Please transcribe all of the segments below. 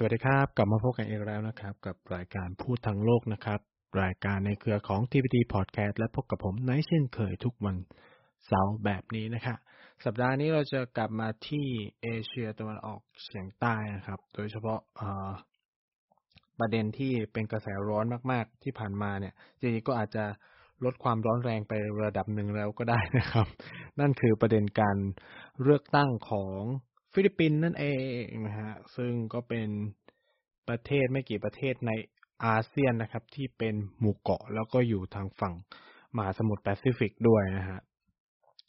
สวัสดีครับ กลับมาพบกันอีกแล้วนะครับ กับรายการพูดทั้งโลกนะครับ รายการในเครือของ TPT Podcast และพบกับผมในเช่นเคยทุกวันเสาร์แบบนี้นะครับ สัปดาห์นี้เราจะกลับมาที่เอเชียตะวันออกเฉียงใต้นะครับ โดยเฉพาะประเด็นที่เป็นกระแสร้อนมาก ๆ ที่ผ่านมาเนี่ยจริงๆก็อาจจะลดความร้อนแรงไประดับหนึ่งแล้วก็ได้นะครับ นั่นคือประเด็นการเลือกตั้งของ ฟิลิปปินส์นั่นเองนะฮะซึ่งก็เป็นประเทศไม่กี่ประเทศในอาเซียนนะครับ ที่เป็นหมู่เกาะแล้วก็อยู่ทางฝั่งมหาสมุทรแปซิฟิกด้วยนะฮะ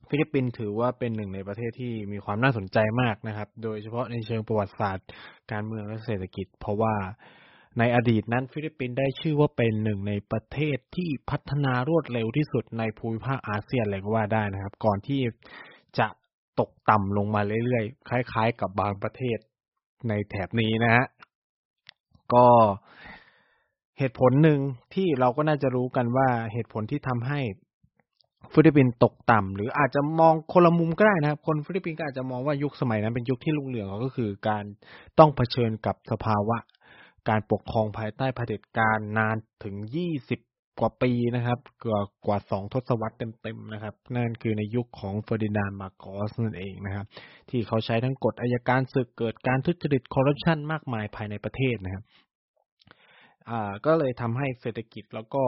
ฟิลิปปินส์ถือว่าเป็นหนึ่งในประเทศที่มีความน่าสนใจมากนะครับ โดยเฉพาะในเชิงประวัติศาสตร์ การเมืองและเศรษฐกิจ เพราะว่าในอดีตนั้นฟิลิปปินส์ได้ชื่อว่าเป็นหนึ่งในประเทศที่พัฒนารวดเร็วที่สุดในภูมิภาคอาเซียนเลยก็ว่าได้นะครับ ก่อนที่จะ ตกต่ำลงมาเรื่อยๆ คล้ายๆกับบางประเทศในแถบนี้นะฮะ ก็เหตุผลหนึ่งที่เราก็น่าจะรู้กันว่าเหตุผลที่ทำให้ฟิลิปปินส์ตกต่ำหรืออาจจะมองคนละมุมก็ได้นะครับ คนฟิลิปปินส์ก็อาจจะมองว่ายุคสมัยนั้นเป็นยุคที่รุ่งเรืองก็คือการต้องเผชิญกับสภาวะ การปกครองภายใต้เผด็จการนานถึงยี่สิบ กว่าปีนะครับ กว่ากว่าสองทศวรรษเต็มๆนะครับ นั่นคือในยุคของเฟอร์ดินานด์มาร์กอสนั่นเองนะครับ ที่เขาใช้ทั้งกฎอายการศึกเกิดการทุจริตคอร์รัปชันมากมายภายในประเทศนะครับอ่าก็เลยทำให้เศรษฐกิจแล้วก็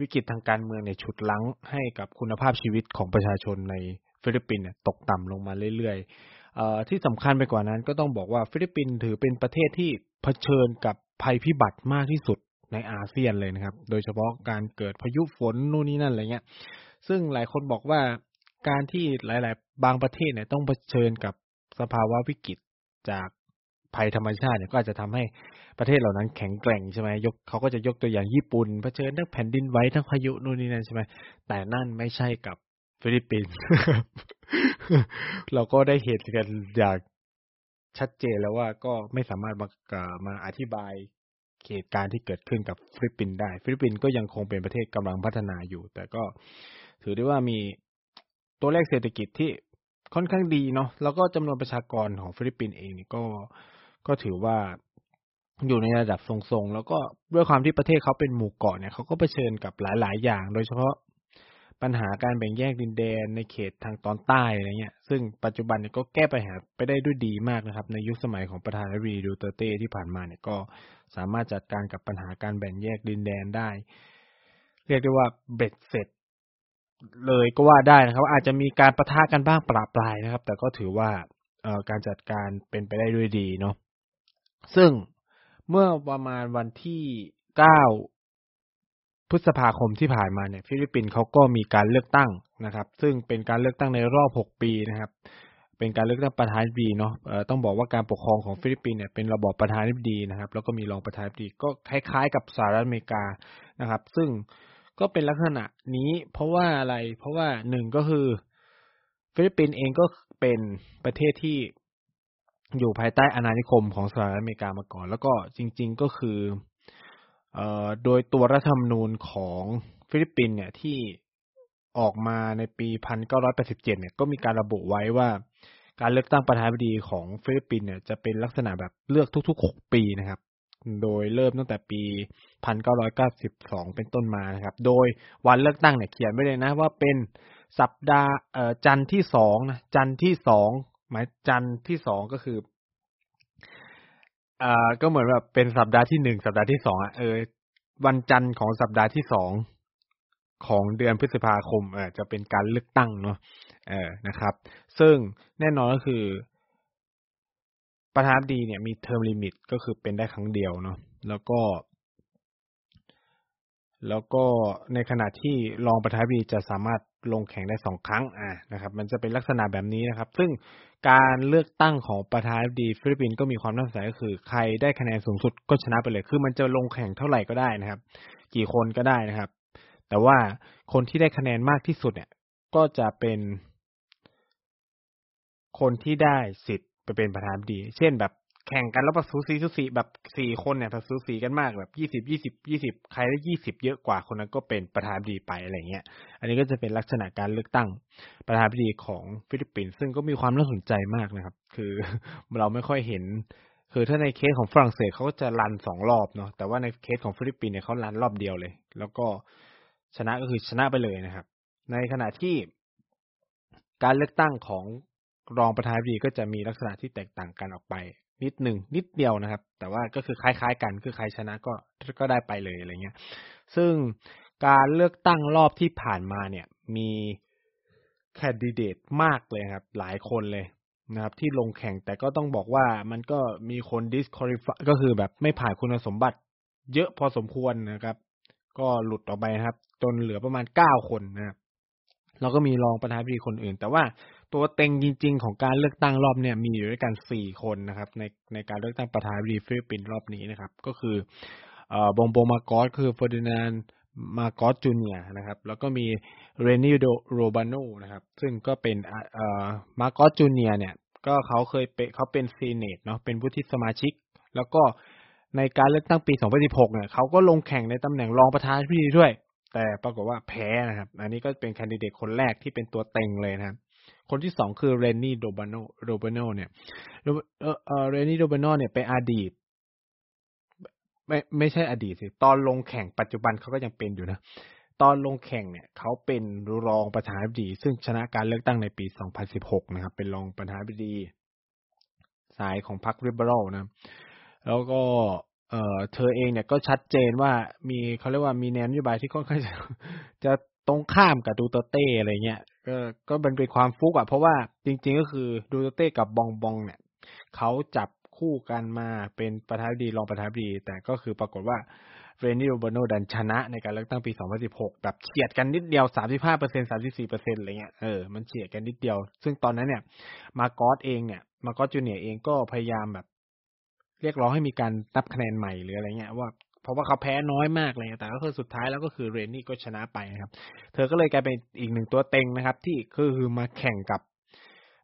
วิกฤตทางการเมืองเนี่ยฉุดรั้งให้กับคุณภาพชีวิตของประชาชนในฟิลิปปินส์ตกต่ำลงมาเรื่อยๆที่สำคัญไปกว่านั้นก็ต้องบอกว่าฟิลิปปินส์ถือเป็นประเทศที่เผชิญกับภัยพิบัติมากที่สุด ในอาเซียนเลยนะครับ โดยเฉพาะการเกิดพายุฝนนู่นนี่นั่นอะไรเงี้ย ซึ่งหลายคนบอกว่าการที่หลาย ๆ บางประเทศเนี่ยต้องเผชิญกับสภาวะวิกฤตจากภัยธรรมชาติเนี่ยก็อาจจะทำให้ประเทศเหล่านั้นแข็งแกร่งใช่ไหมยกเขาก็จะยกตัวอย่างญี่ปุ่นเผชิญทั้งแผ่นดินไหวทั้งพายุนู่นนี่นั่นใช่ไหมแต่นั่นไม่ใช่กับฟิลิปปินส์เราก็ได้เห็นกันอย่างชัดเจนแล้วว่าก็ไม่สามารถมามาอธิบาย เหตุการณ์ที่เกิดขึ้นกับฟิลิปปินส์ได้ ฟิลิปปินส์ก็ยังคงเป็นประเทศกำลังพัฒนาอยู่ แต่ก็ถือได้ว่ามีตัวเลขเศรษฐกิจที่ค่อนข้างดีเนาะแล้วก็จำนวนประชากรของฟิลิปปินส์เองนี่ก็ก็ถือว่าอยู่ในระดับทรงๆ แล้วก็ด้วยความที่ประเทศเขาเป็นหมู่เกาะเนี่ยเขาก็เผชิญกับหลายๆ อย่าง โดยเฉพาะ ปัญหาการแบ่งแยกดินแดนในเขตทางตอนใต้อะไรเงี้ย ซึ่งปัจจุบันเนี่ยก็แก้ปัญหาไปได้ด้วยดีมากนะครับ ในยุคสมัยของประธานาธิบดีดูเตเต้ที่ผ่านมาเนี่ยก็สามารถจัดการกับปัญหาการแบ่งแยกดินแดนได้ เรียกได้ว่าเบ็ดเสร็จ เลยก็ว่าได้นะครับ อาจจะมีการประทะกันบ้างปราปลายนะครับ แต่ก็ถือว่าการจัดการเป็นไปได้ด้วยดีเนาะซึ่งเมื่อประมาณวันที่เก้า พฤษภาคมที่ผ่านมาเนี่ยฟิลิปปินส์เขาก็มีการเลือกตั้งนะครับ ซึ่งเป็นการเลือกตั้งในรอบหกปีนะครับ เป็นการเลือกตั้งประธานาธิบดีเนาะต้องบอกว่าการปกครองของฟิลิปปินส์เนี่ยเป็นระบอบประธานาธิบดีนะครับ แล้วก็มีรองประธานาธิบดีก็คล้ายๆ กับสหรัฐอเมริกานะครับ ซึ่งก็เป็นลักษณะนี้เพราะว่าอะไรเพราะว่าหนึ่งก็คือ ฟิลิปปินส์เองก็เป็นประเทศที่อยู่ภายใต้อาณานิคมของสหรัฐอเมริกามาก่อน แล้วก็จริง ๆ ก็คือ โดยตัวรัฐธรรมนูญของฟิลิปปินส์เนี่ยที่ออกมาในปี1987เนี่ยก็มีการระบุไว้ว่า การเลือกตั้งประธานาธิบดีของฟิลิปปินส์เนี่ยจะเป็นลักษณะแบบเลือกทุกๆ6ปีนะครับ โดยเริ่มตั้งแต่ปี1992เป็นต้นมานะครับ โดยวันเลือกตั้งเนี่ยเขียนไว้เลยนะว่าเป็นสัปดาห์จันทร์ที่สองนะจันทร์ที่สองหมายจันทร์ที่สองก็คือ อ่า ก็เหมือนแบบเป็นสัปดาห์ที่หนึ่งสัปดาห์ที่สองอะเออ วันจันทร์ของสัปดาห์ที่สองของเดือนพฤษภาคมเออจะเป็นการเลือกตั้งเนาะเออนะครับ ซึ่งแน่นอนก็คือ ประธานดีเนี่ยมีเทอมลิมิตก็คือเป็นได้ครั้งเดียวเนาะแล้วก็ แล้วก็ในขณะที่รองประธานดีจะสามารถลงแข่งได้สองครั้งอ่านะครับ มันจะเป็นลักษณะแบบนี้นะครับ ซึ่งการเลือกตั้งของประธานาธิบดีฟิลิปปินส์ก็มีความน่าสนใจก็คือ ใครได้คะแนนสูงสุดก็ชนะไปเลย คือมันจะลงแข่งเท่าไหร่ก็ได้นะครับ กี่คนก็ได้นะครับ แต่ว่าคนที่ได้คะแนนมากที่สุดเนี่ย ก็จะเป็นคนที่ได้สิทธิ์ไปเป็นประธานาธิบดี เช่นแบบ แข่งกันแล้วแบบสูสีสูสีแบบสี่คนเนี่ยแบบสูสีกันมากแบบยี่สิบยี่สิบยี่สิบใครได้ยี่สิบเยอะกว่าคนนั้นก็เป็นประธานาธิบดีไปอะไรเงี้ย อันนี้ก็จะเป็นลักษณะการเลือกตั้งประธานาธิบดีของฟิลิปปินส์ซึ่งก็มีความน่าสนใจมากนะครับ คือเราไม่ค่อยเห็น คือถ้าในเคสของฝรั่งเศสเขาก็จะรันสองรอบเนาะแต่ว่าในเคสของฟิลิปปินส์เนี่ยเขารันรอบเดียวเลย แล้วก็ชนะก็คือชนะไปเลยนะครับ ในขณะที่การเลือกตั้งของรองประธานาธิบดีก็จะมีลักษณะที่แตกต่างกันออกไป นิดหนึ่งนิดเดียวนะครับ แต่ว่าก็คือคล้ายๆกันคือใครชนะก็ก็ได้ไปเลยอะไรเงี้ย ซึ่งการเลือกตั้งรอบที่ผ่านมาเนี่ย มีแคนดิเดตมากเลยครับ หลายคนเลยนะครับ ที่ลงแข่งแต่ก็ต้องบอกว่ามันก็มีคน disqualify ก็คือแบบไม่ผ่านคุณสมบัติ เยอะพอสมควรนะครับ ก็หลุดออกไปนะครับ จนเหลือประมาณเก้าคนนะครับ เราก็มีรองประธานาธิบดีคนอื่น แต่ว่าตัวเต็งจริง ๆ ของการเลือกตั้งรอบเนี่ยมีอยู่ด้วยกันสี่คนนะครับ ในในการเลือกตั้งประธานาธิบดีฟิลิปปินส์รอบนี้นะครับ ก็คือเอ่อบองบองมาร์กอสคือเฟอร์ดินานด์มาร์กอส Junior นะครับ แล้วก็มีเลนีโรเบรโดนะครับ ซึ่งก็เป็นเอ่อมาร์กอส Junior เนี่ย ก็เขาเคยเป็นเขาเป็น senate เนาะเป็นผู้ที่สมาชิก แล้วก็ในการเลือกตั้งปี 2016 เนี่ยเขาก็ลงแข่งในตำแหน่งรองประธานาธิบดีด้วย แต่ปรากฏว่าแพ้นะครับ อันนี้ก็เป็นแคนดิเดตคนแรกที่เป็นตัวเต็งเลยนะครับ คนที่สองคือเรนนี่โดบานโนโดบานโนเนี่ยเรนนี่โดบานโนเนี่ยเป็นอดีตไม่ไม่ใช่อดีตสิ ตอนลงแข่งปัจจุบันเขาก็ยังเป็นอยู่นะ ตอนลงแข่งเนี่ยเขาเป็นรองประธานาธิบดี ซึ่งชนะการเลือกตั้งในปี 2016 นะครับ เป็นรองประธานาธิบดี สายของพรรคริเบอรัลนะ แล้วก็ เอ่อเธอเองเนี่ยก็ชัดเจนว่ามีเขาเรียกว่ามีแนวนโยบายที่ค่อนข้างจะจะตรงข้ามกับดูเตเต้อะไรเงี้ยก็ก็เป็นเป็นความฟุกอะเพราะว่าจริง ๆ ก็คือดูเตเต้กับบองบองเนี่ยเขาจับคู่กันมาเป็นประธานาธิบดีรองประธานาธิบดี แต่ก็คือปรากฏว่าเรนนี่โรบโนดันชนะในการเลือกตั้งปี 2016 แบบเฉียดกันนิดเดียว 35เปอร์เซ็นต์34เปอะไรเงี้ยเออมันเฉียดกันนิดเดียว ซึ่งตอนนั้นเนี่ย มาโกสเองเนี่ย มาโกสจูเนียเองก็พยายามแบบ เรียกร้องให้มีการนับคะแนนใหม่หรืออะไรเงี้ยว่าเพราะว่าเขาแพ้น้อยมากเลย แต่ก็คือสุดท้ายแล้วก็คือเรนนี่ก็ชนะไปนะครับ เธอก็เลยกลายเป็นอีกหนึ่งตัวเต็งนะครับ ที่คือคือมาแข่งกับ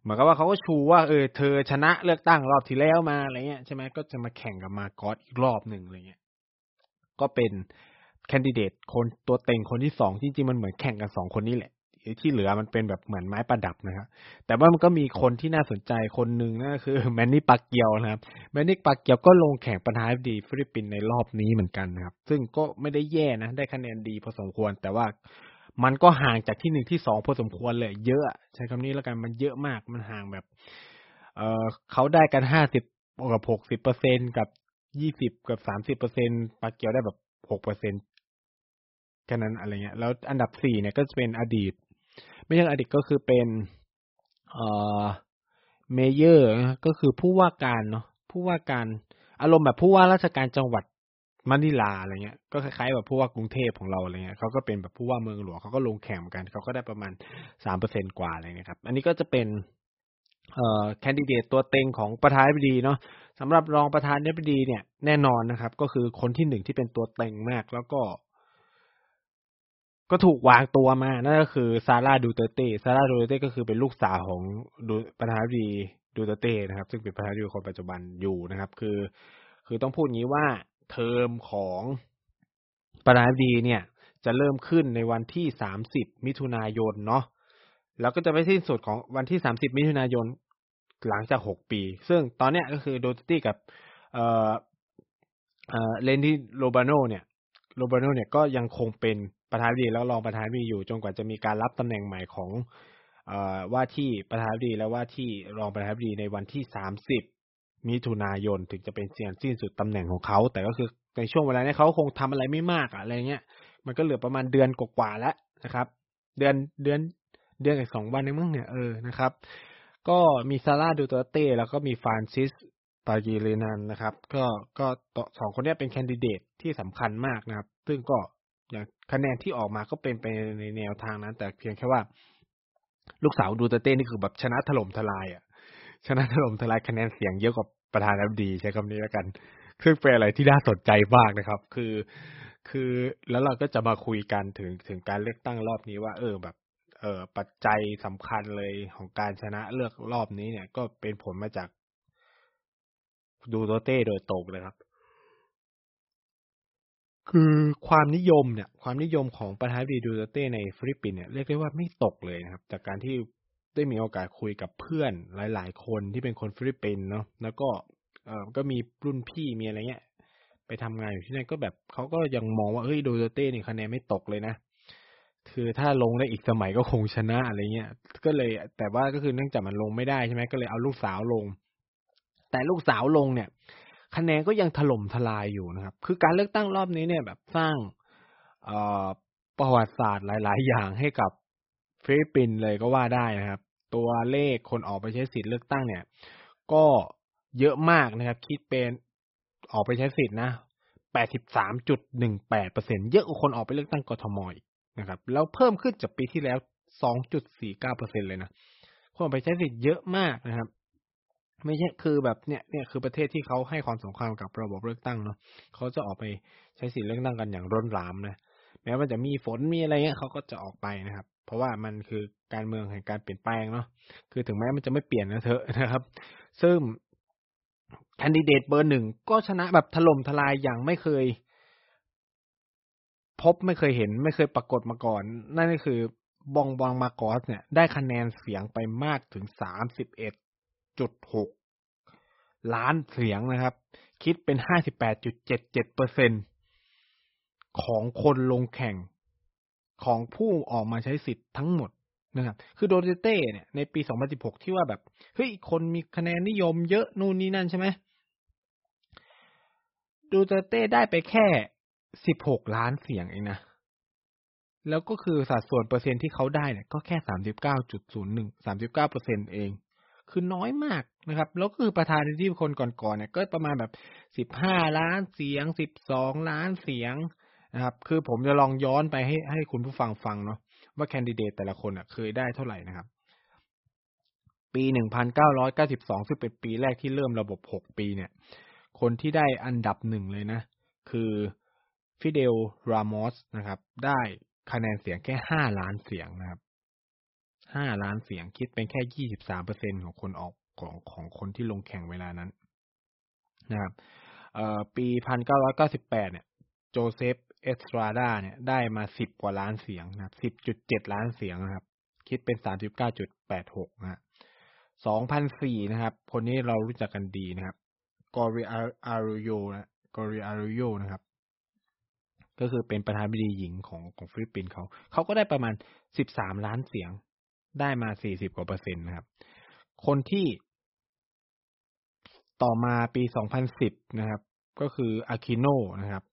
เหมือนกับว่าเขาก็ชูว่าเออเธอชนะเลือกตั้งรอบที่แล้วมาอะไรเงี้ยใช่ไหมก็จะมาแข่งกับมากอสอีกรอบหนึ่งอะไรเงี้ยก็เป็นแคนดิเดตคนตัวเต็งคนที่สองจริงๆมันเหมือนแข่งกันสองคนนี้แหละ ที่เหลือมันเป็นแบบเหมือนไม้ประดับนะครับแต่ว่ามันก็มีคนที่น่าสนใจคนหนึ่งนั่นคือแมนนี่ปากเกียวนะครับแมนนี่ปากเกียวก็ลงแข่งประธานดีฟิลิปปินส์ในรอบนี้เหมือนกันนะครับ ซึ่งก็ไม่ได้แย่นะ ได้คะแนนดีพอสมควร แต่ว่ามันก็ห่างจากที่หนึ่งที่สองพอสมควรเลย เยอะใช้คำนี้แล้วกันมันเยอะมากมันห่างแบบ เออเขาได้กันห้าสิบกับหกสิบเปอร์เซ็นต์กับยี่สิบกับสามสิบเปอร์เซ็นต์ปาเกียวได้แบบหกเปอร์เซ็นต์แค่นั้นอะไรเงี้ย แล้วอันดับสี่เนี่ยก็จะเป็นอดีต ไม่ใช่อดีตก็คือเป็นเอ่อ mayor ก็คือผู้ว่าการเนาะผู้ว่าการอารมณ์แบบผู้ว่าราชการจังหวัดมะนิลาอะไรเงี้ย ก็คล้ายๆแบบผู้ว่ากรุงเทพของเราอะไรเงี้ยเขาก็เป็นแบบผู้ว่าเมืองหลวงเขาก็ลงแข่งกันเขาก็ได้ประมาณสามเปอร์เซ็นต์กว่าอะไรเงี้ยครับ อันนี้ก็จะเป็นเอ่อแคนดิเดตตัวเต็งของประธานาธิบดีเนาะสำหรับรองประธานาธิบดีเนี่ยแน่นอนนะครับ ก็คือคนที่หนึ่งที่เป็นตัวเต็งมาก แล้วก็ ก็ถูกวางตัวมา นั่นก็คือซาร่าดูเตเต้ ซาร่าดูเตเต้ก็คือเป็นลูกสาวของดูประธานาธิบดีดูเตเต้นะครับ ซึ่งเป็นประธานาธิบดีคนปัจจุบันอยู่นะครับ คือ คือต้องพูดงี้ว่าเทอมของประธานาธิบดีเนี่ย จะเริ่มขึ้นในวันที่สามสิบมิถุนายนเนาะ แล้วก็จะไปสิ้นสุดของวันที่สามสิบมิถุนายนหลังจากหกปี ซึ่งตอนเนี้ยก็คือโดเตเต้กับ เอ่อ เอ่อ เลนที่โรบาโนเนี่ย โรบาโนเนี่ยก็ยังคงเป็น ประธานาธิบดีแล้วรองประธานาธิบดีอยู่จนกว่าจะมีการรับตำแหน่งใหม่ของอว่าที่ประธานาธิบดีและว่าที่รองประธานาธิบดีในวันที่สามสิบมิถุนายนถึงจะเป็นเสียงสิ้นสุดตำแหน่งของเขา แต่ก็คือในช่วงเวลานี้เขาคงทำอะไรไม่มากอะอะไรเงี้ย มันก็เหลือประมาณเดือนกว่าๆแล้วนะครับ เดือนเดือนเดือนอีกสองวันในมึงเนี่ยเออนะครับ ก็มีซาร่าดูเตเต้แล้วก็มีฟรานซิสปากีเรนันนะครับ ก็ก็สองคนนี้เป็นแคนดิเดตที่สำคัญมากนะครับ ซึ่งก็ คะแนนที่ออกมาก็เป็นไปในแนวทางนั้น แต่เพียงแค่ว่า ลูกสาวดูเตเต้นี่คือแบบชนะถล่มทลายอะ ชนะถล่มทลายคะแนนเสียงเยอะกว่าประธานาธิบดีใช้คำนี้แล้วกันซึ่งเป็นอะไรที่น่าสนใจมากนะครับ คือ คือแล้วเราก็จะมาคุยกันถึงถึงการเลือกตั้งรอบนี้ว่า เออแบบ เออปัจจัยสำคัญเลยของการชนะเลือกรอบนี้เนี่ย ก็เป็นผลมาจากดูเตอร์เตโดยตรงเลยครับ คือความนิยมเนี่ย ความนิยมของประธานาธิบดีดูเตอร์เตในฟิลิปปินส์เนี่ยเรียกได้ว่าไม่ตกเลยนะครับ จากการที่ได้มีโอกาสคุยกับเพื่อนหลาย ๆ คนที่เป็นคนฟิลิปปินส์เนาะแล้วก็เออก็มีรุ่นพี่มีอะไรเงี้ย ไปทำงานอยู่ที่นั่นก็แบบเขาก็ยังมองว่าเฮ้ยดูเตอร์เตนี่คะแนนไม่ตกเลยนะคือถ้าลงได้อีกสมัยก็คงชนะอะไรเงี้ย ก็เลย แต่ว่าก็คือเนื่องจากมันลงไม่ได้ใช่ไหมก็เลยเอาลูกสาวลง แต่ลูกสาวลงเนี่ย คะแนนก็ยังถล่มทลายอยู่นะครับ คือการเลือกตั้งรอบนี้เนี่ยแบบสร้างประวัติศาสตร์หลาย ๆ อย่างให้กับฟิลิปปินส์เลยก็ว่าได้นะครับ ตัวเลขคนออกไปใช้สิทธิ์เลือกตั้งเนี่ย ก็เยอะมากนะครับ คิดเป็นออกไปใช้สิทธิ์นะ83.18เปอร์เซ็นต์เยอะกว่าคนออกไปเลือกตั้งกทมอีกนะครับ แล้วเพิ่มขึ้นจากปีที่แล้ว2.49เปอร์เซ็นเลยนะ คนออกไปใช้สิทธิ์เยอะมากนะครับ ไม่ใช่คือแบบเนี่ยเนี่ยคือประเทศที่เขาให้ความสำคัญกับระบบเลือกตั้งเนาะเขาจะออกไปใช้สิทธิเลือกตั้งกันอย่างร้นรามนะแม้ว่าจะมีฝนมีอะไรเงี้ยเขาก็จะออกไปนะครับ เพราะว่ามันคือการเมืองแห่งการเปลี่ยนแปลงเนาะคือถึงแม้มันจะไม่เปลี่ยนนะเถอะนะครับ ซึ่งแคนดิเดตเบอร์หนึ่งก็ชนะแบบถล่มทลายอย่างไม่เคย พบไม่เคยเห็น ไม่เคยปรากฏมาก่อน นั่นก็คือบองบองมาโกสเนี่ย ได้คะแนนเสียงไปมากถึงสามสิบเอ็ด จุดหกล้านเสียงนะครับ คิดเป็นห้าสิบแปดจุดเจ็ดเจ็ดเปอร์เซ็นของคนลงแข่งของผู้ออกมาใช้สิทธิ์ทั้งหมดนะครับ คือโดเตเต้เนี่ยในปี 2016 ที่ว่าแบบ เฮ้ย คนมีคะแนนนิยมเยอะนู่นนี่นั่นใช่ไหมดูเตเต้ได้ไปแค่ 16 ล้านเสียงเองนะ แล้วก็คือสัดส่วนเปอร์เซ็นที่เขาได้เนี่ยก็แค่ 39.01 39เปอร์เซ็นเอง คือน้อยมากนะครับ แล้วก็คือประธานที่คนก่อนๆเนี่ย ก็ประมาณแบบ15ล้านเสียง12ล้านเสียงนะครับ คือผมจะลองย้อนไปให้ให้คุณผู้ฟังฟังเนาะว่าแคนดิเดตแต่ละคนอะเคยได้เท่าไหร่นะครับ ปี 1992 ซึ่งเป็นปีแรกที่เริ่มระบบ 6 ปีเนี่ย คนที่ได้อันดับหนึ่งเลยนะ คือฟิเดลรามอสนะครับ ได้คะแนนเสียงแค่ 5 ล้านเสียงนะครับ 5ล้านเสียงคิดเป็นแค่23เปอร์เซ็นของคนออกของของคนที่ลงแข่งเวลานั้นนะครับเอ่อปี1998เนี่ยโจเซฟเอสตราดาเนี่ยได้มาสิบกว่าล้านเสียงนะครับสิบจุดเจ็ดล้านเสียงนะครับ คิดเป็นสามสิบเก้าจุดแปดหกนะสองพันสี่นะครับ คนนี้เรารู้จักกันดีนะครับกลอเรียอาร์โรโยนะกลอเรียอาร์โรโยนะครับ ก็คือเป็นประธานาธิบดีหญิงของของฟิลิปปินส์เขา เขาก็ได้ประมาณสิบสามล้านเสียง ได้มาสี่สิบกว่าเปอร์เซ็นต์นะครับ คนที่ต่อมาปีสองพันสิบนะครับ ก็คืออาคิโนนะครับ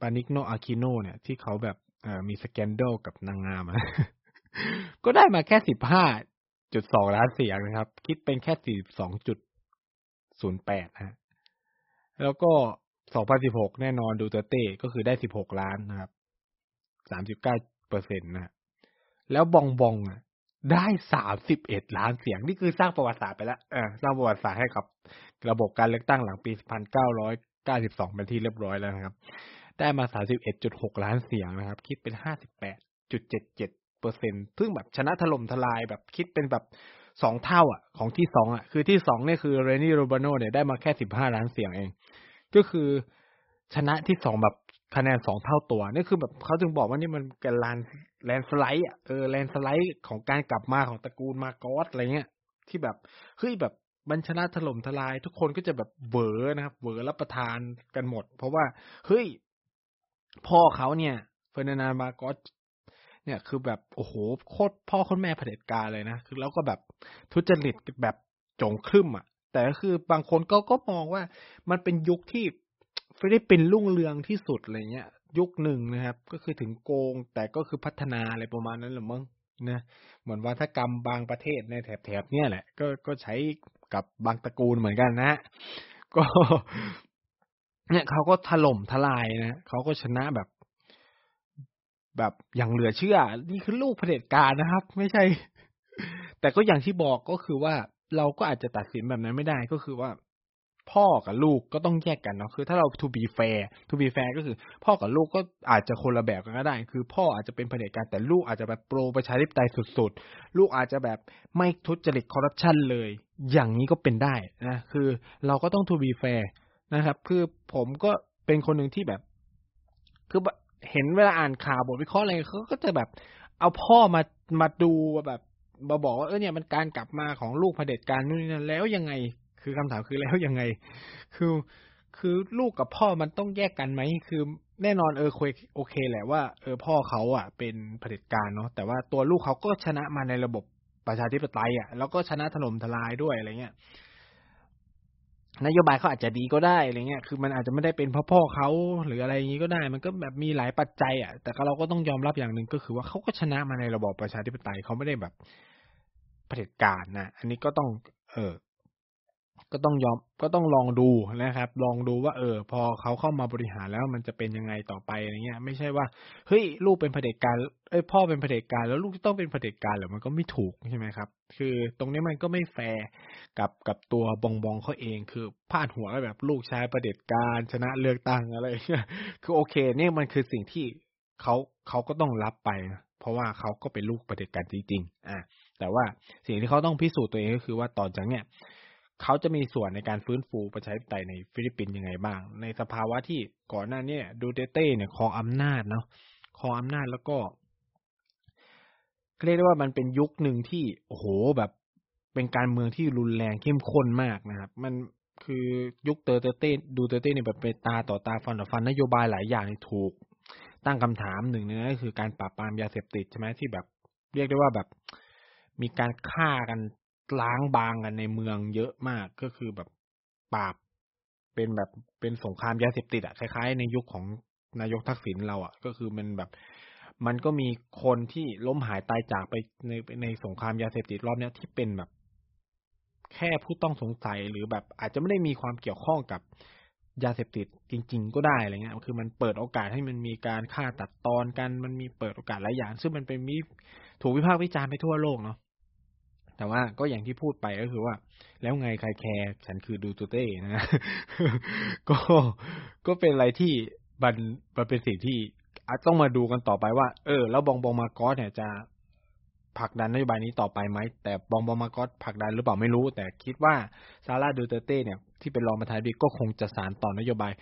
เบนิกโนอาคิโนเนี่ยที่เขาแบบมีสแกนเดลกับนางงามก็ได้มาแค่สิบห้าจุดสองล้านเสียงนะครับ คิดเป็นแค่สี่สองจุดศูนย์แปดฮะแล้วก็สองพันสิบหกแน่นอนดูเตเต้ก็คือได้สิบหกล้านนะครับสามสิบเก้าเปอร์เซ็นต์นะแล้วบองบองอะ ได้สามสิบเอ็ดล้านเสียง นี่คือสร้างประวัติศาสตร์ไปแล้วเออสร้างประวัติศาสตร์ให้กับ ระบบการเลือกตั้งหลังปีพันเก้าร้อยเก้าสิบสองเป็นที่เรียบร้อยแล้วนะครับ ได้มา31.6ล้านเสียงนะครับ คิดเป็น58.77เจ็ดเจ็ดเปอร์เซ็นซึ่งแบบชนะถล่มทลายแบบคิดเป็นแบบสองเท่าอะ ของที่สองอะ คือที่สองเนี่ยคือเลนีโรเบรโดเนี่ยได้มาแค่15ล้านเสียงเอง ก็คือชนะที่สองแบบ คะแนนสองเท่าตัวนี่คือแบบเขาจึงบอกว่านี่มันการ land landslide อะเออ landslide ของการกลับมาของตระกูลมาโกสอะไรเงี้ย ที่แบบเฮ้ยแบบมันชนะถล่มทลาย ทุกคนก็จะแบบเหวอนะครับเหวอรับประทานกันหมด เพราะว่าเฮ้ยพ่อเขาเนี่ยเฟอร์ดินานด์มาโกสเนี่ยคือแบบโอ้โหโคตรพ่อโคตรแม่เผด็จการเลยนะคือแล้วก็แบบทุจริตแบบจงครึ่มอะ แต่ก็คือบางคนก็ก็มองว่ามันเป็นยุคที่ ฟิลิปปินส์รุ่งเรืองที่สุดอะไรเงี้ย ยุคหนึ่งนะครับ ก็คือถึงโกงแต่ก็คือพัฒนาอะไรประมาณนั้นหรือมั้งนะเหมือนวัฒกรรมบางประเทศในแถบๆเนี่ยแหละ ก็ก็ใช้กับบางตระกูลเหมือนกันนะ ก็ เนี่ยเขาก็ถล่มทลายนะเขาก็ชนะแบบ แบบอย่างเหลือเชื่อ นี่คือลูกเผด็จการนะครับ ไม่ใช่ แต่ก็อย่างที่บอกก็คือว่าเราก็อาจจะตัดสินแบบนั้นไม่ได้ก็คือว่า พ่อกับลูกก็ต้องแยกกันเนาะคือถ้าเรา to be fair to be fair ก็คือ พ่อกับลูกก็อาจจะคนละแบบกันก็ได้ คือพ่ออาจจะเป็นเผด็จการแต่ลูกอาจจะแบบโปรประชาธิปไตยสุดๆ ลูกอาจจะแบบไม่ทุจริตคอร์รัปชันเลย อย่างนี้ก็เป็นได้นะคือเราก็ต้อง to be fair นะครับ คือผมก็เป็นคนหนึ่งที่แบบ คือเห็นเวลาอ่านข่าวบทวิเคราะห์อะไรเขาก็จะแบบ เอาพ่อมามาดูแบบมาบอกว่าเออเนี่ยมันการกลับมาของลูกเผด็จการนู่นนี่นั่นแล้วยังไง คือคำถามคือแล้วยังไง คือคือลูกกับพ่อมันต้องแยกกันไหม คือแน่นอนเออโอเคแหละว่าเออพ่อเขาอะ เป็นเผด็จการเนาะแต่ว่าตัวลูกเขาก็ชนะมาในระบบประชาธิปไตยอะแล้วก็ชนะถล่มทลายด้วยอะไรเงี้ยนโยบายเขาอาจจะดีก็ได้อะไรเงี้ย คือมันอาจจะไม่ได้เป็นเพราะพ่อเขาหรืออะไรอย่างนี้ก็ได้ มันก็แบบมีหลายปัจจัยอะ แต่เราก็ต้องยอมรับอย่างหนึ่งก็คือว่าเขาก็ชนะมาในระบอบประชาธิปไตยเขาไม่ได้แบบเผด็จการนะ อันนี้ก็ต้อง เออ ก็ต้องยอมก็ต้องลองดูนะครับ ลองดูว่าเออ พอเขาเข้ามาบริหารแล้วมันจะเป็นยังไงต่อไปอะไรเงี้ย ไม่ใช่ว่าเฮ้ยลูกเป็นเผด็จการเอ้ยพ่อเป็นเผด็จการแล้วลูกจะต้องเป็นเผด็จการหรือมันก็ไม่ถูกใช่ไหมครับ คือตรงนี้มันก็ไม่แฟร์กับกับตัวบองบองเขาเอง คือพาดหัวแบบลูกชายเผด็จการชนะเลือกตั้งอะไรคือโอเคเนี่ยมันคือสิ่งที่เขาเขาก็ต้องรับไปนะเพราะว่าเขาก็เป็นลูกเผด็จการจริงๆ อ่า แต่ว่าสิ่งที่เขาต้องพิสูจน์ตัวเองก็คือว่าต่อจากเนี้ย เขาจะมีส่วนในการฟื้นฟูประชาธิปไตยในฟิลิปปินส์ยังไงบ้าง ในสภาวะที่ก่อนหน้านี้ดูเตเต้เนี่ยครองอำนาจเนาะครองอำนาจแล้วก็เรียกได้ว่ามันเป็นยุคหนึ่งที่โอ้โหแบบเป็นการเมืองที่รุนแรงเข้มข้นมากนะครับ มันคือยุคดูเตเต้ดูเตเต้เนี่ยแบบเป็นตาต่อตาฟันต่อฟันนโยบายหลายอย่างนี่ถูก ตั้งคำถามหนึ่งเนี่ยก็คือการปราบปรามยาเสพติดใช่ไหมที่แบบ เรียกได้ว่าแบบมีการฆ่ากัน ล้างบางกันในเมืองเยอะมากก็คือแบบปราบเป็นแบบเป็นสงครามยาเสพติดอะคล้ายๆ ในยุคของนายกทักษิณเราอะก็คือมันแบบ มันก็มีคนที่ล้มหายตายจากไปในในสงครามยาเสพติดรอบเนี้ยที่เป็นแบบ แค่ผู้ต้องสงสัยหรือแบบอาจจะไม่ได้มีความเกี่ยวข้องกับยาเสพติดจริง ๆ ก็ได้อะไรเงี้ยคือมันเปิดโอกาสให้มันมีการฆ่าตัดตอนกัน มันมีเปิดโอกาสหลายอย่าง ซึ่งมันเป็นมีถูกวิพากษ์วิจารณ์ไปทั่วโลกเนาะ แต่ว่าก็อย่างที่พูดไปก็คือว่า แล้วไงใครแคร์ฉันคือดูตูเต้นะก็ก็เป็นอะไรที่มันมันเป็นสิ่งที่อาจต้องมาดูกันต่อไปว่า เออ แล้วบองบองมากอสเนี่ยจะผลักดันนโยบายนี้ต่อไปไหม แต่บองบองมากอสผลักดันหรือเปล่าไม่รู้ แต่คิดว่าซาร่าดูเตเต้เนี่ยที่เป็นรองประธานดีก็คงจะสารต่อนโยบาย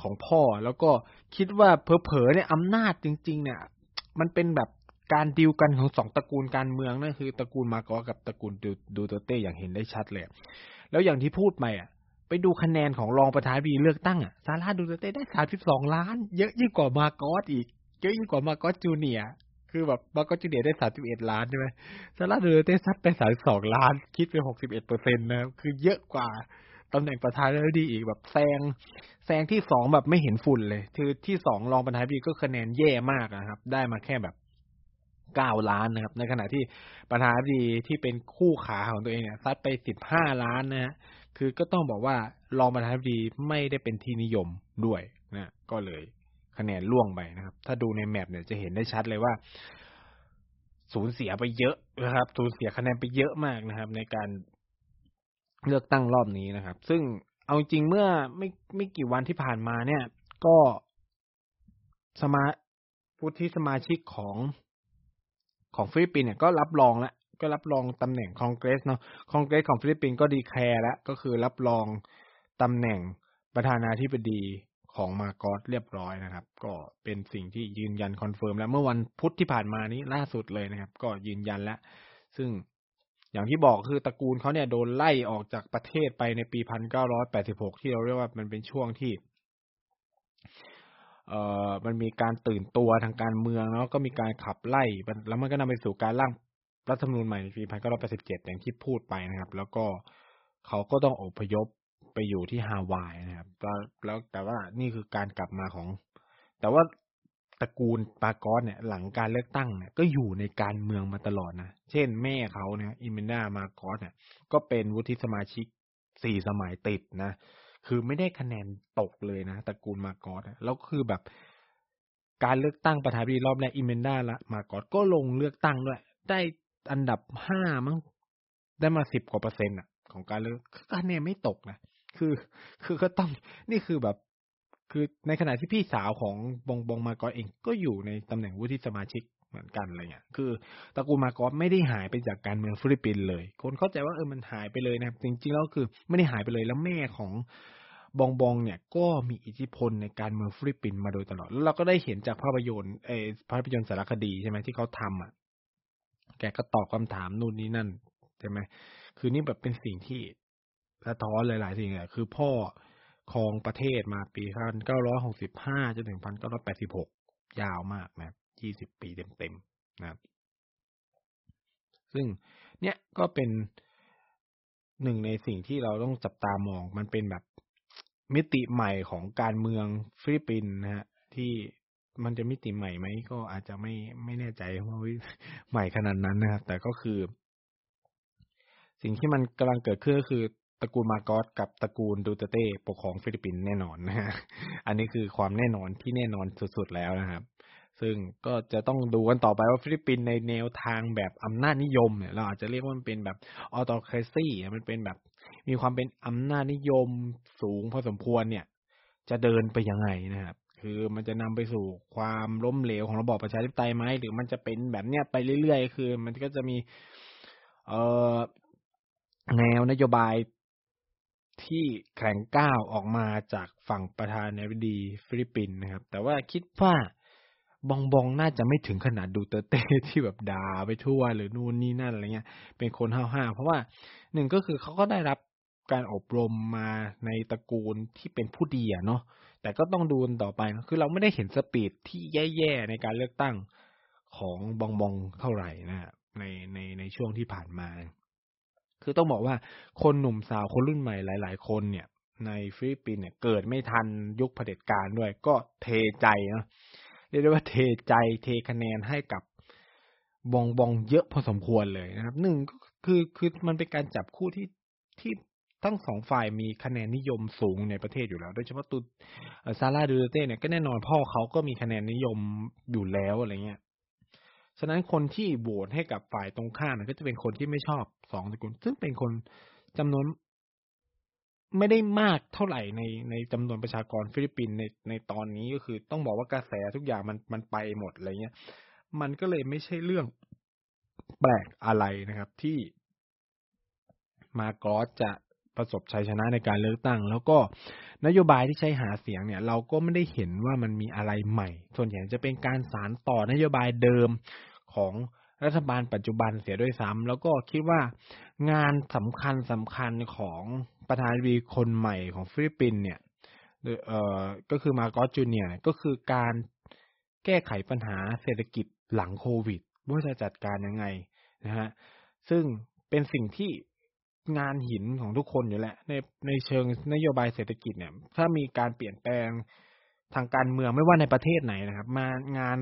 ของพ่อ แล้วก็คิดว่าเพอๆเนี่ยอำนาจจริง ๆ เนี่ย มันเป็นแบบ การดิวกันของสองตระกูลการเมืองนั่นคือตระกูลมาโกกับตระกูลดูดูเตเต้อย่างเห็นได้ชัดเลย แล้วอย่างที่พูดไปอะ ไปดูคะแนนของรองประธานบีเลือกตั้งอะซาร่าดูเตเต้ได้สามสิบสองล้าน เยอะยิ่งกว่ามาโกสอีก เยอะยิ่งกว่ามาโกสจูเนียร์คือแบบมาโกสจูเนียร์ได้สามสิบเอ็ดล้านใช่ไหมซาร่าดูเตเต้ซัดไปสามสองล้าน คิดไปหกสิบเอ็ดเปอร์เซ็นต์นะคือเยอะกว่าตำแหน่งประธานาธิบดีอีกแบบแซงแซงที่สองแบบไม่เห็นฝุ่นเลย คือที่สองรองประธานาธิบดีก็คะแนนแย่มากนะครับ ได้มาแค่แบบ เก้าล้านนะครับ ในขณะที่ประธานาธิบดีที่เป็นคู่ขาของตัวเองเนี่ยซัดไปสิบห้าล้านนะฮะคือก็ต้องบอกว่ารองประธานาธิบดีไม่ได้เป็นที่นิยมด้วยนะก็เลยคะแนนร่วงไปนะครับ ถ้าดูใน map เนี่ยจะเห็นได้ชัดเลยว่า สูญเสียไปเยอะนะครับ สูญเสียคะแนนไปเยอะมากนะครับ ในการเลือกตั้งรอบนี้นะครับ ซึ่งเอาจริงเมื่อไม่ไม่กี่วันที่ผ่านมาเนี่ย ก็สภาวุฒิสมาชิกของ ของฟิลิปปินส์เนี่ยก็รับรองแล้วก็รับรองตำแหน่งคอนเกรสเนาะคอนเกรสของฟิลิปปินส์ก็ declare แล้วก็คือรับรองตำแหน่งประธานาธิบดีของมาโกสเรียบร้อยนะครับ ก็เป็นสิ่งที่ยืนยัน confirm แล้วเมื่อวันพุธที่ผ่านมานี้ล่าสุดเลยนะครับ ก็ยืนยันแล้ว ซึ่งอย่างที่บอกคือตระกูลเขาเนี่ยโดนไล่ออกจากประเทศไปในปีพันเก้าร้อยแปดสิบหกที่เราเรียกว่ามันเป็นช่วงที่ เอ่อมันมีการตื่นตัวทางการเมืองแล้วก็มีการขับไล่แล้วมันก็นำไปสู่การร่างรัฐธรรมนูญใหม่ในปีพันเก้าร้อยแปดสิบเจ็ดอย่างที่พูดไปนะครับ แล้วก็เขาก็ต้องอพยพไปอยู่ที่ฮาวายนะครับแล้วแล้วแต่ว่านี่คือการกลับมาของ แต่ว่าตระกูลปากอสเนี่ย หลังการเลือกตั้งเนี่ยก็อยู่ในการเมืองมาตลอดนะ เช่นแม่เขาเนี่ยอิมินดามาโกสเนี่ยก็เป็นวุฒิสมาชิกสี่สมัยติดนะ คือไม่ได้คะแนนตกเลยนะตระกูลมาโกสแล้วคือแบบการเลือกตั้งประธานาธิบดีรอบแรกอิเมนดาละมาโกสก็ลงเลือกตั้งด้วย ได้อันดับห้ามั้งได้มาสิบกว่าเปอร์เซ็นต์อะ ของการเลือกคะแนนไม่ตกนะคือ คือก็ต้องนี่คือแบบ คือในขณะที่พี่สาวของบองบองมาโกสเองก็อยู่ในตำแหน่งวุฒิสมาชิก เหมือนกันอะไรเงี้ย คือตระกูลมาโกสไม่ได้หายไปจากการเมืองฟิลิปปินส์เลย คนเข้าใจว่าเออมันหายไปเลยนะจริงๆแล้วคือไม่ได้หายไปเลยแล้วแม่ของบองบองเนี่ยก็มีอิทธิพลในการเมืองฟิลิปปินส์มาโดยตลอด แล้วเราก็ได้เห็นจากภาพยนตร์เอภาพยนตร์สารคดีใช่ไหมที่เขาทำอะ แกก็ตอบคำถามนู่นนี่นั่นใช่ไหมคือนี่แบบเป็นสิ่งที่สะท้อนหลาย ๆ สิ่งเนี่ยคือพ่อครองประเทศมาปีพันเก้าร้อยหกสิบห้าจนถึงพันเก้าร้อยแปดสิบหกยาวมากนะ ยี่สิบปีเต็มๆนะครับ ซึ่งเนี่ยก็เป็นหนึ่งในสิ่งที่เราต้องจับตามอง มันเป็นแบบมิติใหม่ของการเมืองฟิลิปปินส์นะฮะที่มันจะมิติใหม่ไหมก็อาจจะไม่ไม่แน่ใจว่าใหม่ขนาดนั้นนะครับ แต่ก็คือ สิ่งที่มันกำลังเกิดขึ้นก็คือตระกูลมาโกสกับตระกูลดูเตเต้ปกครองฟิลิปปินส์แน่นอนนะฮะอันนี้คือความแน่นอนที่แน่นอนสุดๆแล้วนะครับ ซึ่งก็จะต้องดูกันต่อไปว่าฟิลิปปินส์ในแนวทางแบบอำนาจนิยมเนี่ยเราอาจจะเรียกว่ามันเป็นแบบautocracy มันเป็นแบบมีความเป็นอำนาจนิยมสูงพอสมควรเนี่ย จะเดินไปยังไงนะครับคือมันจะนำไปสู่ความล้มเหลวของระบอบประชาธิปไตยไหมหรือมันจะเป็นแบบเนี้ยไปเรื่อยๆ คือ มันก็จะมี เอ่อแนวนโยบายที่แข็งกร้าวออกมาจากฝั่งประธานาธิบดีฟิลิปปินส์นะครับ แต่ว่าคิดว่า บองบองน่าจะไม่ถึงขนาดดูเตเต้ที่แบบด่าไปทั่วหรือนู่นนี่นั่นอะไรเงี้ย เป็นคนห้าวๆเพราะว่าหนึ่งก็คือเขาก็ได้รับการอบรมมาในตระกูลที่เป็นผู้ดีอะเนาะแต่ก็ต้องดูต่อไปคือเราไม่ได้เห็น speech ที่แย่ๆในการเลือกตั้งของบองบองเท่าไหร่นะในในในช่วงที่ผ่านมา คือต้องบอกว่าคนหนุ่มสาวคนรุ่นใหม่หลาย ๆ คนเนี่ย ในฟิลิปปินส์เนี่ยเกิดไม่ทันยุคเผด็จการด้วย ก็เทใจเนาะ เรียกได้ว่าเทใจเทคะแนนให้กับบองบองเยอะพอสมควรเลยนะครับหนึ่งก็คือคือมันเป็นการจับคู่ที่ที่ทั้งสองฝ่ายมีคะแนนนิยมสูงในประเทศอยู่แล้ว โดยเฉพาะตุซาร่าดูเต้เนี่ยก็แน่นอนพ่อเขาก็มีคะแนนนิยมอยู่แล้วอะไรเงี้ย ฉะนั้นคนที่โหวตให้กับฝ่ายตรงข้ามก็จะเป็นคนที่ไม่ชอบสองตระกูลซึ่งเป็นคนจำนวน ไม่ได้มากเท่าไหร่ในในจำนวนประชากรฟิลิปปินส์ในในตอนนี้ก็คือ ต้องบอกว่ากระแสทุกอย่างมันมันไปหมดอะไรเงี้ย มันก็เลยไม่ใช่เรื่องแปลกอะไรนะครับ ที่มาร์กอสจะประสบชัยชนะในการเลือกตั้ง แล้วก็นโยบายที่ใช้หาเสียงเนี่ย เราก็ไม่ได้เห็นว่ามันมีอะไรใหม่ ส่วนใหญ่จะเป็นการสานต่อนโยบายเดิมของ รัฐบาลปัจจุบันเสียด้วยซ้ำแล้วก็คิดว่างานสำคัญสำคัญของประธานาธิบดีคนใหม่ของฟิลิปปินส์เนี่ยเอ่อก็คือมาร์กอสจูเนียร์ก็คือการแก้ไขปัญหาเศรษฐกิจหลังโควิดว่าจะจัดการยังไงนะฮะซึ่งเป็นสิ่งที่งานหินของทุกคนอยู่แหละในในเชิงนโยบายเศรษฐกิจเนี่ย ถ้ามีการเปลี่ยนแปลง ทางการเมืองไม่ว่าในประเทศไหนนะครับ มางาน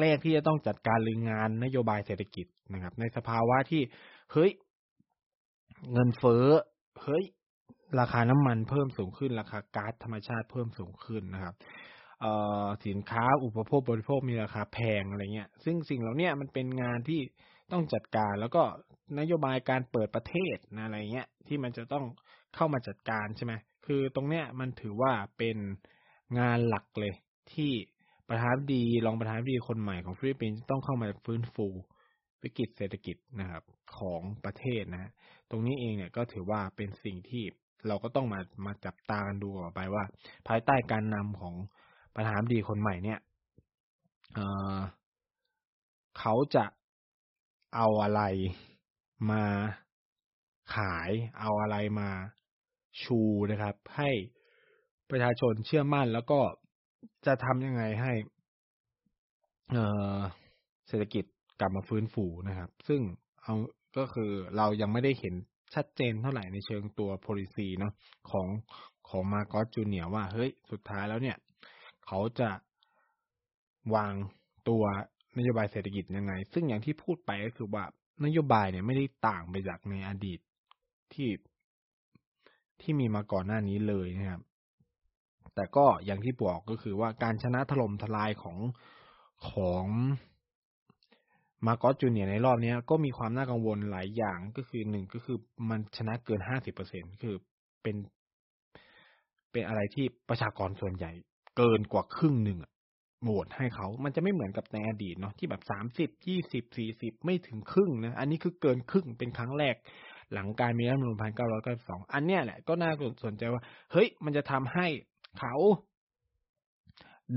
แรกๆที่จะต้องจัดการคืองานนโยบายเศรษฐกิจนะครับ ในสภาวะที่เฮ้ยเงินเฟ้อเฮ้ยราคาน้ำมันเพิ่มสูงขึ้น ราคาก๊าซธรรมชาติเพิ่มสูงขึ้นนะครับเออสินค้าอุปโภคบริโภคมีราคาแพงอะไรเงี้ย ซึ่งสิ่งเหล่านี้มันเป็นงานที่ต้องจัดการแล้วก็นโยบายการเปิดประเทศนะอะไรเงี้ยที่มันจะต้องเข้ามาจัดการใช่ไหมคือตรงเนี้ยมันถือว่าเป็น งานหลักเลย ที่ประธานาธิบดีรองประธานาธิบดีคนใหม่ของฟิลิปปินส์ต้องเข้ามาฟื้นฟูวิกฤตเศรษฐกิจนะครับ ของประเทศนะ ตรงนี้เองเนี่ยก็ถือว่าเป็นสิ่งที่เราก็ต้องมามาจับตากันดูต่อไปว่า ภายใต้การนำของประธานาธิบดีคนใหม่เนี่ยเเขาจะเอาอะไรมาขายเอาอะไรมาชูนะครับ ให้ ประชาชนเชื่อมั่นแล้วก็จะทำยังไงให้เเศรษฐกิจกลับมาฟื้นฟูนะครับ ซึ่งเอาก็คือเรายังไม่ได้เห็นชัดเจนเท่าไหร่ในเชิงตัว policy เนาะของของมาโกสจูเนียว่าเฮ้ยสุดท้ายแล้วเนี่ย เขาจะวางตัวนโยบายเศรษฐกิจยังไง ซึ่งอย่างที่พูดไปก็คือว่านโยบายเนี่ยไม่ได้ต่างไปจากในอดีตที่ที่มีมาก่อนหน้านี้เลยนะครับ แต่ก็อย่างที่บอกก็คือว่าการชนะถล่มทลายของของมาโกสจูเนียในรอบนี้ก็มีความน่ากังวลหลายอย่างก็คือหนึ่งก็คือมันชนะเกินห้าสิบเปอร์เซ็นคือเป็นเป็นอะไรที่ประชากรส่วนใหญ่ เกินกว่าครึ่งหนึ่งโหวตให้เขา มันจะไม่เหมือนกับในอดีตเนาะที่แบบสามสิบยี่สิบสี่สิบไม่ถึงครึ่งนะ อันนี้คือเกินครึ่งเป็นครั้งแรก หลังการมีรัฐมนูญพันเก้าร้อยเก้าสองอันเนี้ยแหละก็น่าสนใจว่า เฮ้ย มันจะทำให้ เขา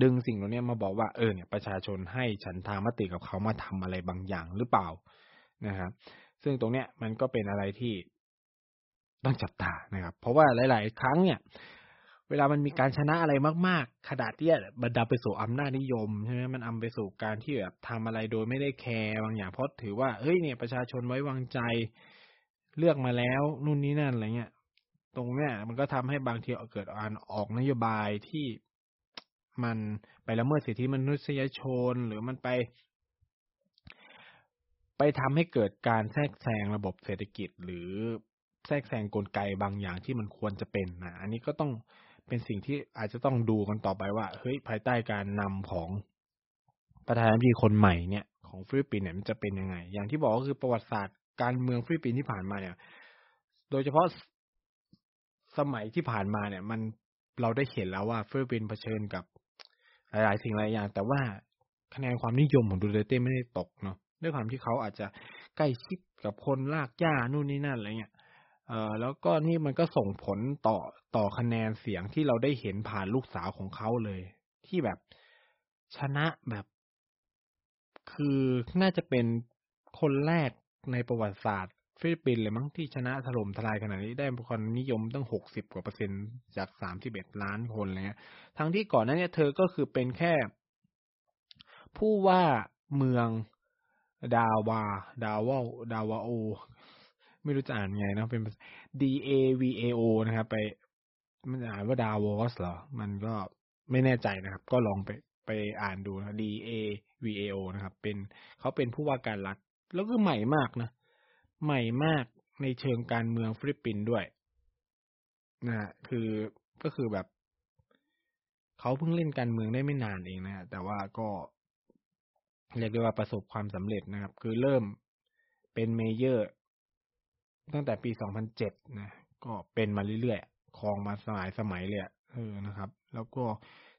ดึงสิ่งเหล่านี้มาบอกว่าเออเนี่ยประชาชนให้ฉันทามติกับเขามาทำอะไรบางอย่างหรือเปล่านะครับซึ่งตรงเนี้ยมันก็เป็นอะไรที่ต้องจับตานะครับ เพราะว่าหลาย ๆ ครั้งเนี่ย เวลามันมีการชนะอะไรมาก ๆ ขนาดเนี้ยบรรดาไปสู่อำนาจนิยมใช่ไหมมันอำไปสู่การที่แบบทำอะไรโดยไม่ได้แคร์บางอย่างเพราะถือว่าเฮ้ยเนี่ยประชาชนไว้วางใจเลือกมาแล้วนู่นนี่นั่นอะไรเงี้ย ตรงเนี้ยมันก็ทำให้บางทีเกิดการออกนโยบายที่มันไปละเมิดสิทธิมนุษยชน หรือมันไป ไปทำให้เกิดการแทรกแซงระบบเศรษฐกิจ หรือแทรกแซงกลไกบางอย่างที่มันควรจะเป็นนะอันนี้ก็ต้องเป็นสิ่งที่อาจจะต้องดูกันต่อไปว่า เฮ้ยภายใต้การนำของประธานาธิบดีคนใหม่เนี่ยของฟิลิปปินส์เนี่ยมันจะเป็นยังไง อย่างที่บอกก็คือประวัติศาสตร์การเมืองฟิลิปปินส์ที่ผ่านมาเนี่ย โดยเฉพาะ สมัยที่ผ่านมาเนี่ย มันเราได้เห็นแล้วว่าฟิลิปปินส์เผชิญกับหลายๆสิ่งหลายอย่าง แต่ว่าคะแนนความนิยมของดูเตเต้ไม่ได้ตกเนาะด้วยความที่เขาอาจจะใกล้ชิดกับคนลากย่านู่นนี่นั่นอะไรเงี้ยเอ่อแล้วก็นี่มันก็ส่งผลต่อต่อคะแนนเสียงที่เราได้เห็นผ่านลูกสาวของเขาเลย ที่แบบชนะแบบ คือน่าจะเป็นคนแรกในประวัติศาสตร์ ฟิลิปปินส์เลยมั้งที่ชนะถล่มทลายขนาดนี้ได้ความนิยมตั้งหกสิบกว่าเปอร์เซ็นต์จากสามสิบเอ็ดล้านคนเลยทั้งที่ก่อนหน้านี้เธอก็คือเป็นแค่ ผู้ว่าเมืองดาวา ดาวาดาวาโอ ไม่รู้จะอ่านไงนะเป็น D A V A O นะครับไปมันอ่านว่าดาวอสเหรอ มันก็ไม่แน่ใจนะครับ ก็ลองไปไปอ่านดูนะ D A V A O นะครับ เป็นเขาเป็นผู้ว่าการรัฐ แล้วก็ใหม่มากนะ ใหม่มากในเชิงการเมืองฟิลิปปินส์ด้วยนะฮะคือก็คือแบบ เขาเพิ่งเล่นการเมืองได้ไม่นานเองนะฮะแต่ว่าก็ เรียกได้ว่าประสบความสำเร็จนะครับ คือเริ่มเป็น mayor ตั้งแต่ปี 2007 นะ ก็เป็นมาเรื่อยๆครองมาสมัยสมัยเลยเออนะครับ แล้วก็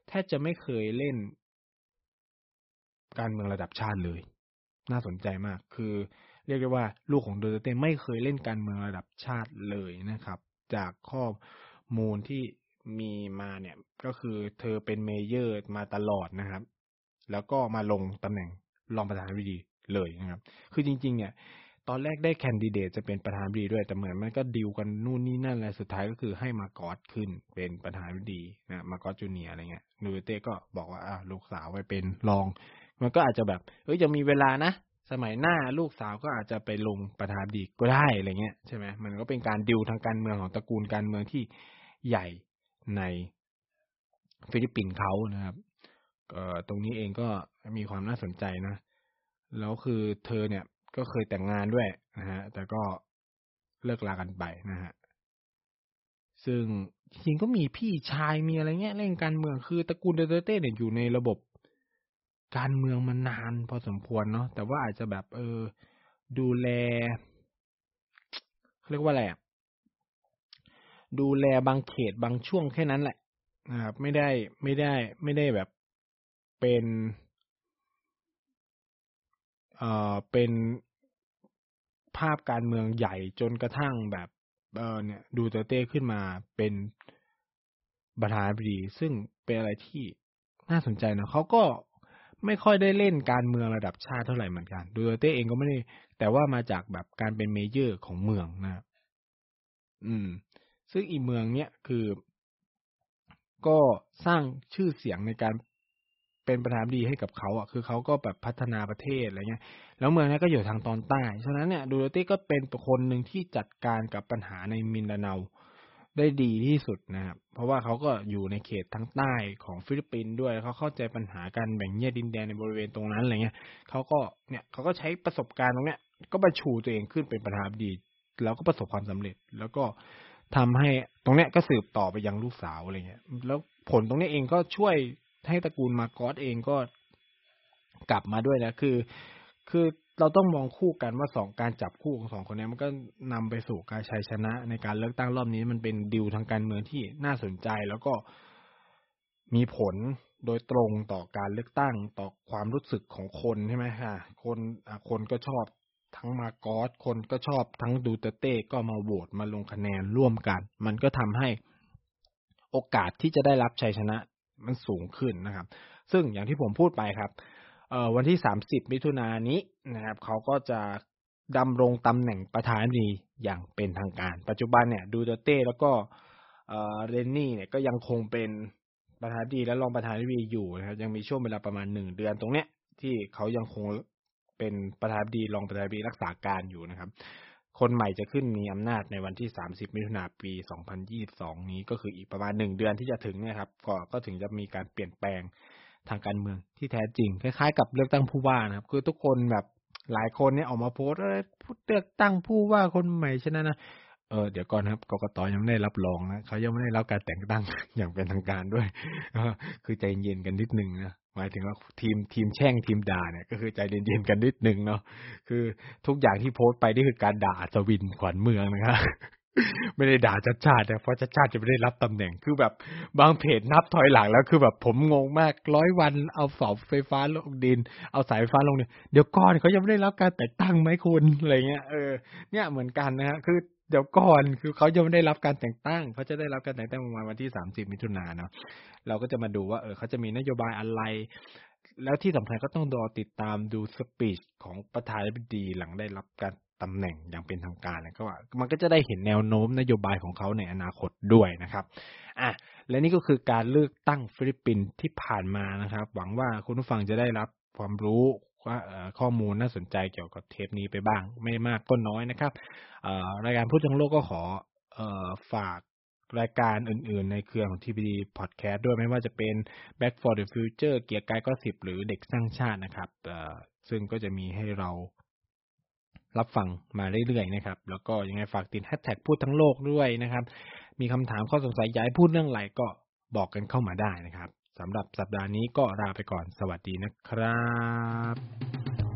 แทบจะไม่เคยเล่น การเมืองระดับชาติเลย น่าสนใจมาก คือ เรียกได้ว่าลูกของโดเตเต้ไม่เคยเล่นการเมืองระดับชาติเลยนะครับ จากข้อมูลที่มีมาเนี่ยก็คือเธอเป็นเมเยอร์มาตลอดนะครับ แล้วก็มาลงตำแหน่งรองประธานาธิบดีเลยนะครับ คือจริง ๆ เนี่ย ตอนแรกได้แคนดิเดตจะเป็นประธานาธิบดีด้วย แต่เหมือนมันก็ดิวกันนู่นนี่นั่นอะไรสุดท้ายก็คือให้มากอดขึ้นเป็นประธานาธิบดีนะมากอดจูเนียอะไรเงี้ยดูเต้ก็บอกว่าอ่าลูกสาวไปเป็นรอง มันก็อาจจะแบบ เอ้ยยังมีเวลานะ สมัยหน้าลูกสาวก็อาจจะไปลงประธานาธิบดีก็ได้อะไรเงี้ยใช่ไหมมันก็เป็นการดิวทางการเมืองของตระกูลการเมืองที่ใหญ่ในฟิลิปปินส์เขานะครับเออตรงนี้เองก็มีความน่าสนใจนะ แล้วคือเธอเนี่ยก็เคยแต่งงานด้วยนะฮะ แต่ก็เลิกลากันไปนะฮะ ซึ่งจริงก็มีพี่ชายมีอะไรเงี้ยเล่นการเมืองคือตระกูลเดเตเต้เนี่ยอยู่ในระบบ การเมืองมานานพอสมควรเนาะแต่ว่าอาจจะแบบ เออ ดูแลเรียกว่าอะไรดูแลบางเขตบางช่วงแค่นั้นแหละนะครับไม่ได้ไม่ได้ ไม่ได้แบบเป็นเอ่อเป็นภาพการเมืองใหญ่จนกระทั่งแบบเออเนี่ย ดูเตเต้ขึ้นมาเป็นประธานาธิบดี ซึ่งเป็นอะไรที่น่าสนใจนะเขาก็ ไม่ค่อยได้เล่นการเมืองระดับชาติเท่าไหร่เหมือนกันดูเตเต้เองก็ไม่ได้ แต่ว่ามาจากแบบการเป็นเมเยอร์ของเมืองนะอืม ซึ่งอีเมืองเนี้ยคือ ก็สร้างชื่อเสียงในการเป็นประธานดีให้กับเขาอะคือเขาก็แบบพัฒนาประเทศอะไรเงี้ย แล้วเมืองนี้ก็อยู่ทางตอนใต้ ฉะนั้นเนี่ยดูเตก็เป็นคนหนึ่งที่จัดการกับปัญหาในมินดาเนา ได้ดีที่สุดนะครับ เพราะว่าเขาก็อยู่ในเขตทางใต้ของฟิลิปปินส์ด้วยเขาเข้าใจปัญหาการแบ่งแยกดินแดนในบริเวณตรงนั้นอะไรเงี้ยเขาก็เนี่ยเขาก็ใช้ประสบการณ์ตรงเนี้ย ก็มาชูตัวเองขึ้นเป็นประธานดี แล้วก็ประสบความสำเร็จ แล้วก็ทำให้ตรงเนี้ยก็สืบต่อไปยังลูกสาวอะไรเงี้ย แล้วผลตรงนี้เองก็ช่วยให้ตระกูลมาโกสเองก็กลับมาด้วยนะคือ คือ เราต้องมองคู่กันว่าสองการจับคู่ของสองคนนี้มันก็นำไปสู่การชัยชนะ ในการเลือกตั้งรอบนี้มันเป็นดิวทางการเมืองที่น่าสนใจแล้วก็มีผลโดยตรงต่อการเลือกตั้งต่อความรู้สึกของคนใช่ไหมฮะคนคนก็ชอบทั้งมาโกสคนก็ชอบทั้งดูเตเต้ก็มาโหวตมาลงคะแนนร่วมกัน มันก็ทำให้โอกาสที่จะได้รับชัยชนะมันสูงขึ้นนะครับ ซึ่งอย่างที่ผมพูดไปครับ เอ่อวันที่สามสิบมิถุนายนนี้นะครับเขาก็จะดำรงตำแหน่งประธานาธิบดีอย่างเป็นทางการ ปัจจุบันเนี่ยดูเตเต้แล้วก็เรนนี่เนี่ยก็ยังคงเป็นประธานาธิบดีและรองประธานาธิบดีอยู่นะครับยังมีช่วงเวลาประมาณหนึ่งเดือนตรงเนี้ยที่เขายังคงเป็นประธานาธิบดีรองประธานาธิบดีรักษาการอยู่นะครับ คนใหม่จะขึ้นมีอำนาจในวันที่ 30 มิถุนายนปี 2022 นี้ก็คืออีกประมาณหนึ่งเดือนที่จะถึงเนี่ยครับก็ก็ถึงจะมีการเปลี่ยนแปลง ทางการเมืองที่แท้จริง คล้ายๆ กับเลือกตั้งผู้ว่านะครับ คือทุกคนแบบหลายคนเนี่ยออกมาโพสต์เลือกตั้งผู้ว่าคนใหม่ชนะนะเออเดี๋ยวก่อนครับกกตยังไม่ได้รับรองนะเขายังไม่ได้รับการแต่งตั้งอย่างเป็นทางการด้วยคือใจเย็นกันนิดนึงนะหมายถึงว่าทีมทีมแช่งทีมด่าเนี่ยก็คือใจเย็นๆกันนิดนึงเนาะคือทุกอย่างที่โพสต์ไปนี่คือการด่าสวินขวัญเมืองนะครับ ไม่ได้ด่าชัดชาติแต่เพราะชัดชาติจะไม่ได้รับตำแหน่งคือแบบบางเพจนับถอยหลังแล้วคือแบบผมงงมากร้อยวันเอาเสาไฟฟ้าลงดิน เอาสายไฟฟ้าลงเนี่ยเดี๋ยวก่อนเขายังไม่ได้รับการแต่งตั้งไหมคุณอะไรเงี้ยเออเนี่ยเหมือนกันนะฮะคือเดี๋ยวก่อนคือเขายังไม่ได้รับการแต่งตั้ง เขาจะได้รับการแต่งตั้งประมาณวันที่สามสิบมิถุนายนเนาะเราก็จะมาดูว่าเออเขาจะมีนโยบายอะไร แล้วที่สำคัญก็ต้องรอติดตามดูสปีชของประธานาธิบดีหลังได้รับการ ตำแหน่งอย่างเป็นทางการแล้วก็ว่ามันก็จะได้เห็นแนวโน้มนโยบายของเขาในอนาคตด้วยนะครับอะและนี่ก็คือการเลือกตั้งฟิลิปปินส์ที่ผ่านมานะครับ หวังว่าคุณผู้ฟังจะได้รับความรู้ว่าข้อมูลน่าสนใจเกี่ยวกับเทปนี้ไปบ้าง ไม่มากก็น้อยนะครับรายการพูดทั้งโลกก็ขอฝากรายการอื่นๆ ในเครือของ TPD Podcast ด้วยไม่ว่าจะเป็น Back for the Future เกียร์กายก็สิบหรือเด็กสร้างชาตินะครับซึ่งก็จะมีให้เรา รับฟังมาเรื่อยๆนะครับ แล้วก็ยังไงฝากติดแฮชแท็กพูดทั้งโลกด้วยนะครับ มีคำถามข้อสงสัยย้ายพูดเรื่องอะไรก็บอกกันเข้ามาได้นะครับสำหรับสัปดาห์นี้ก็ลาไปก่อนสวัสดีนะครับ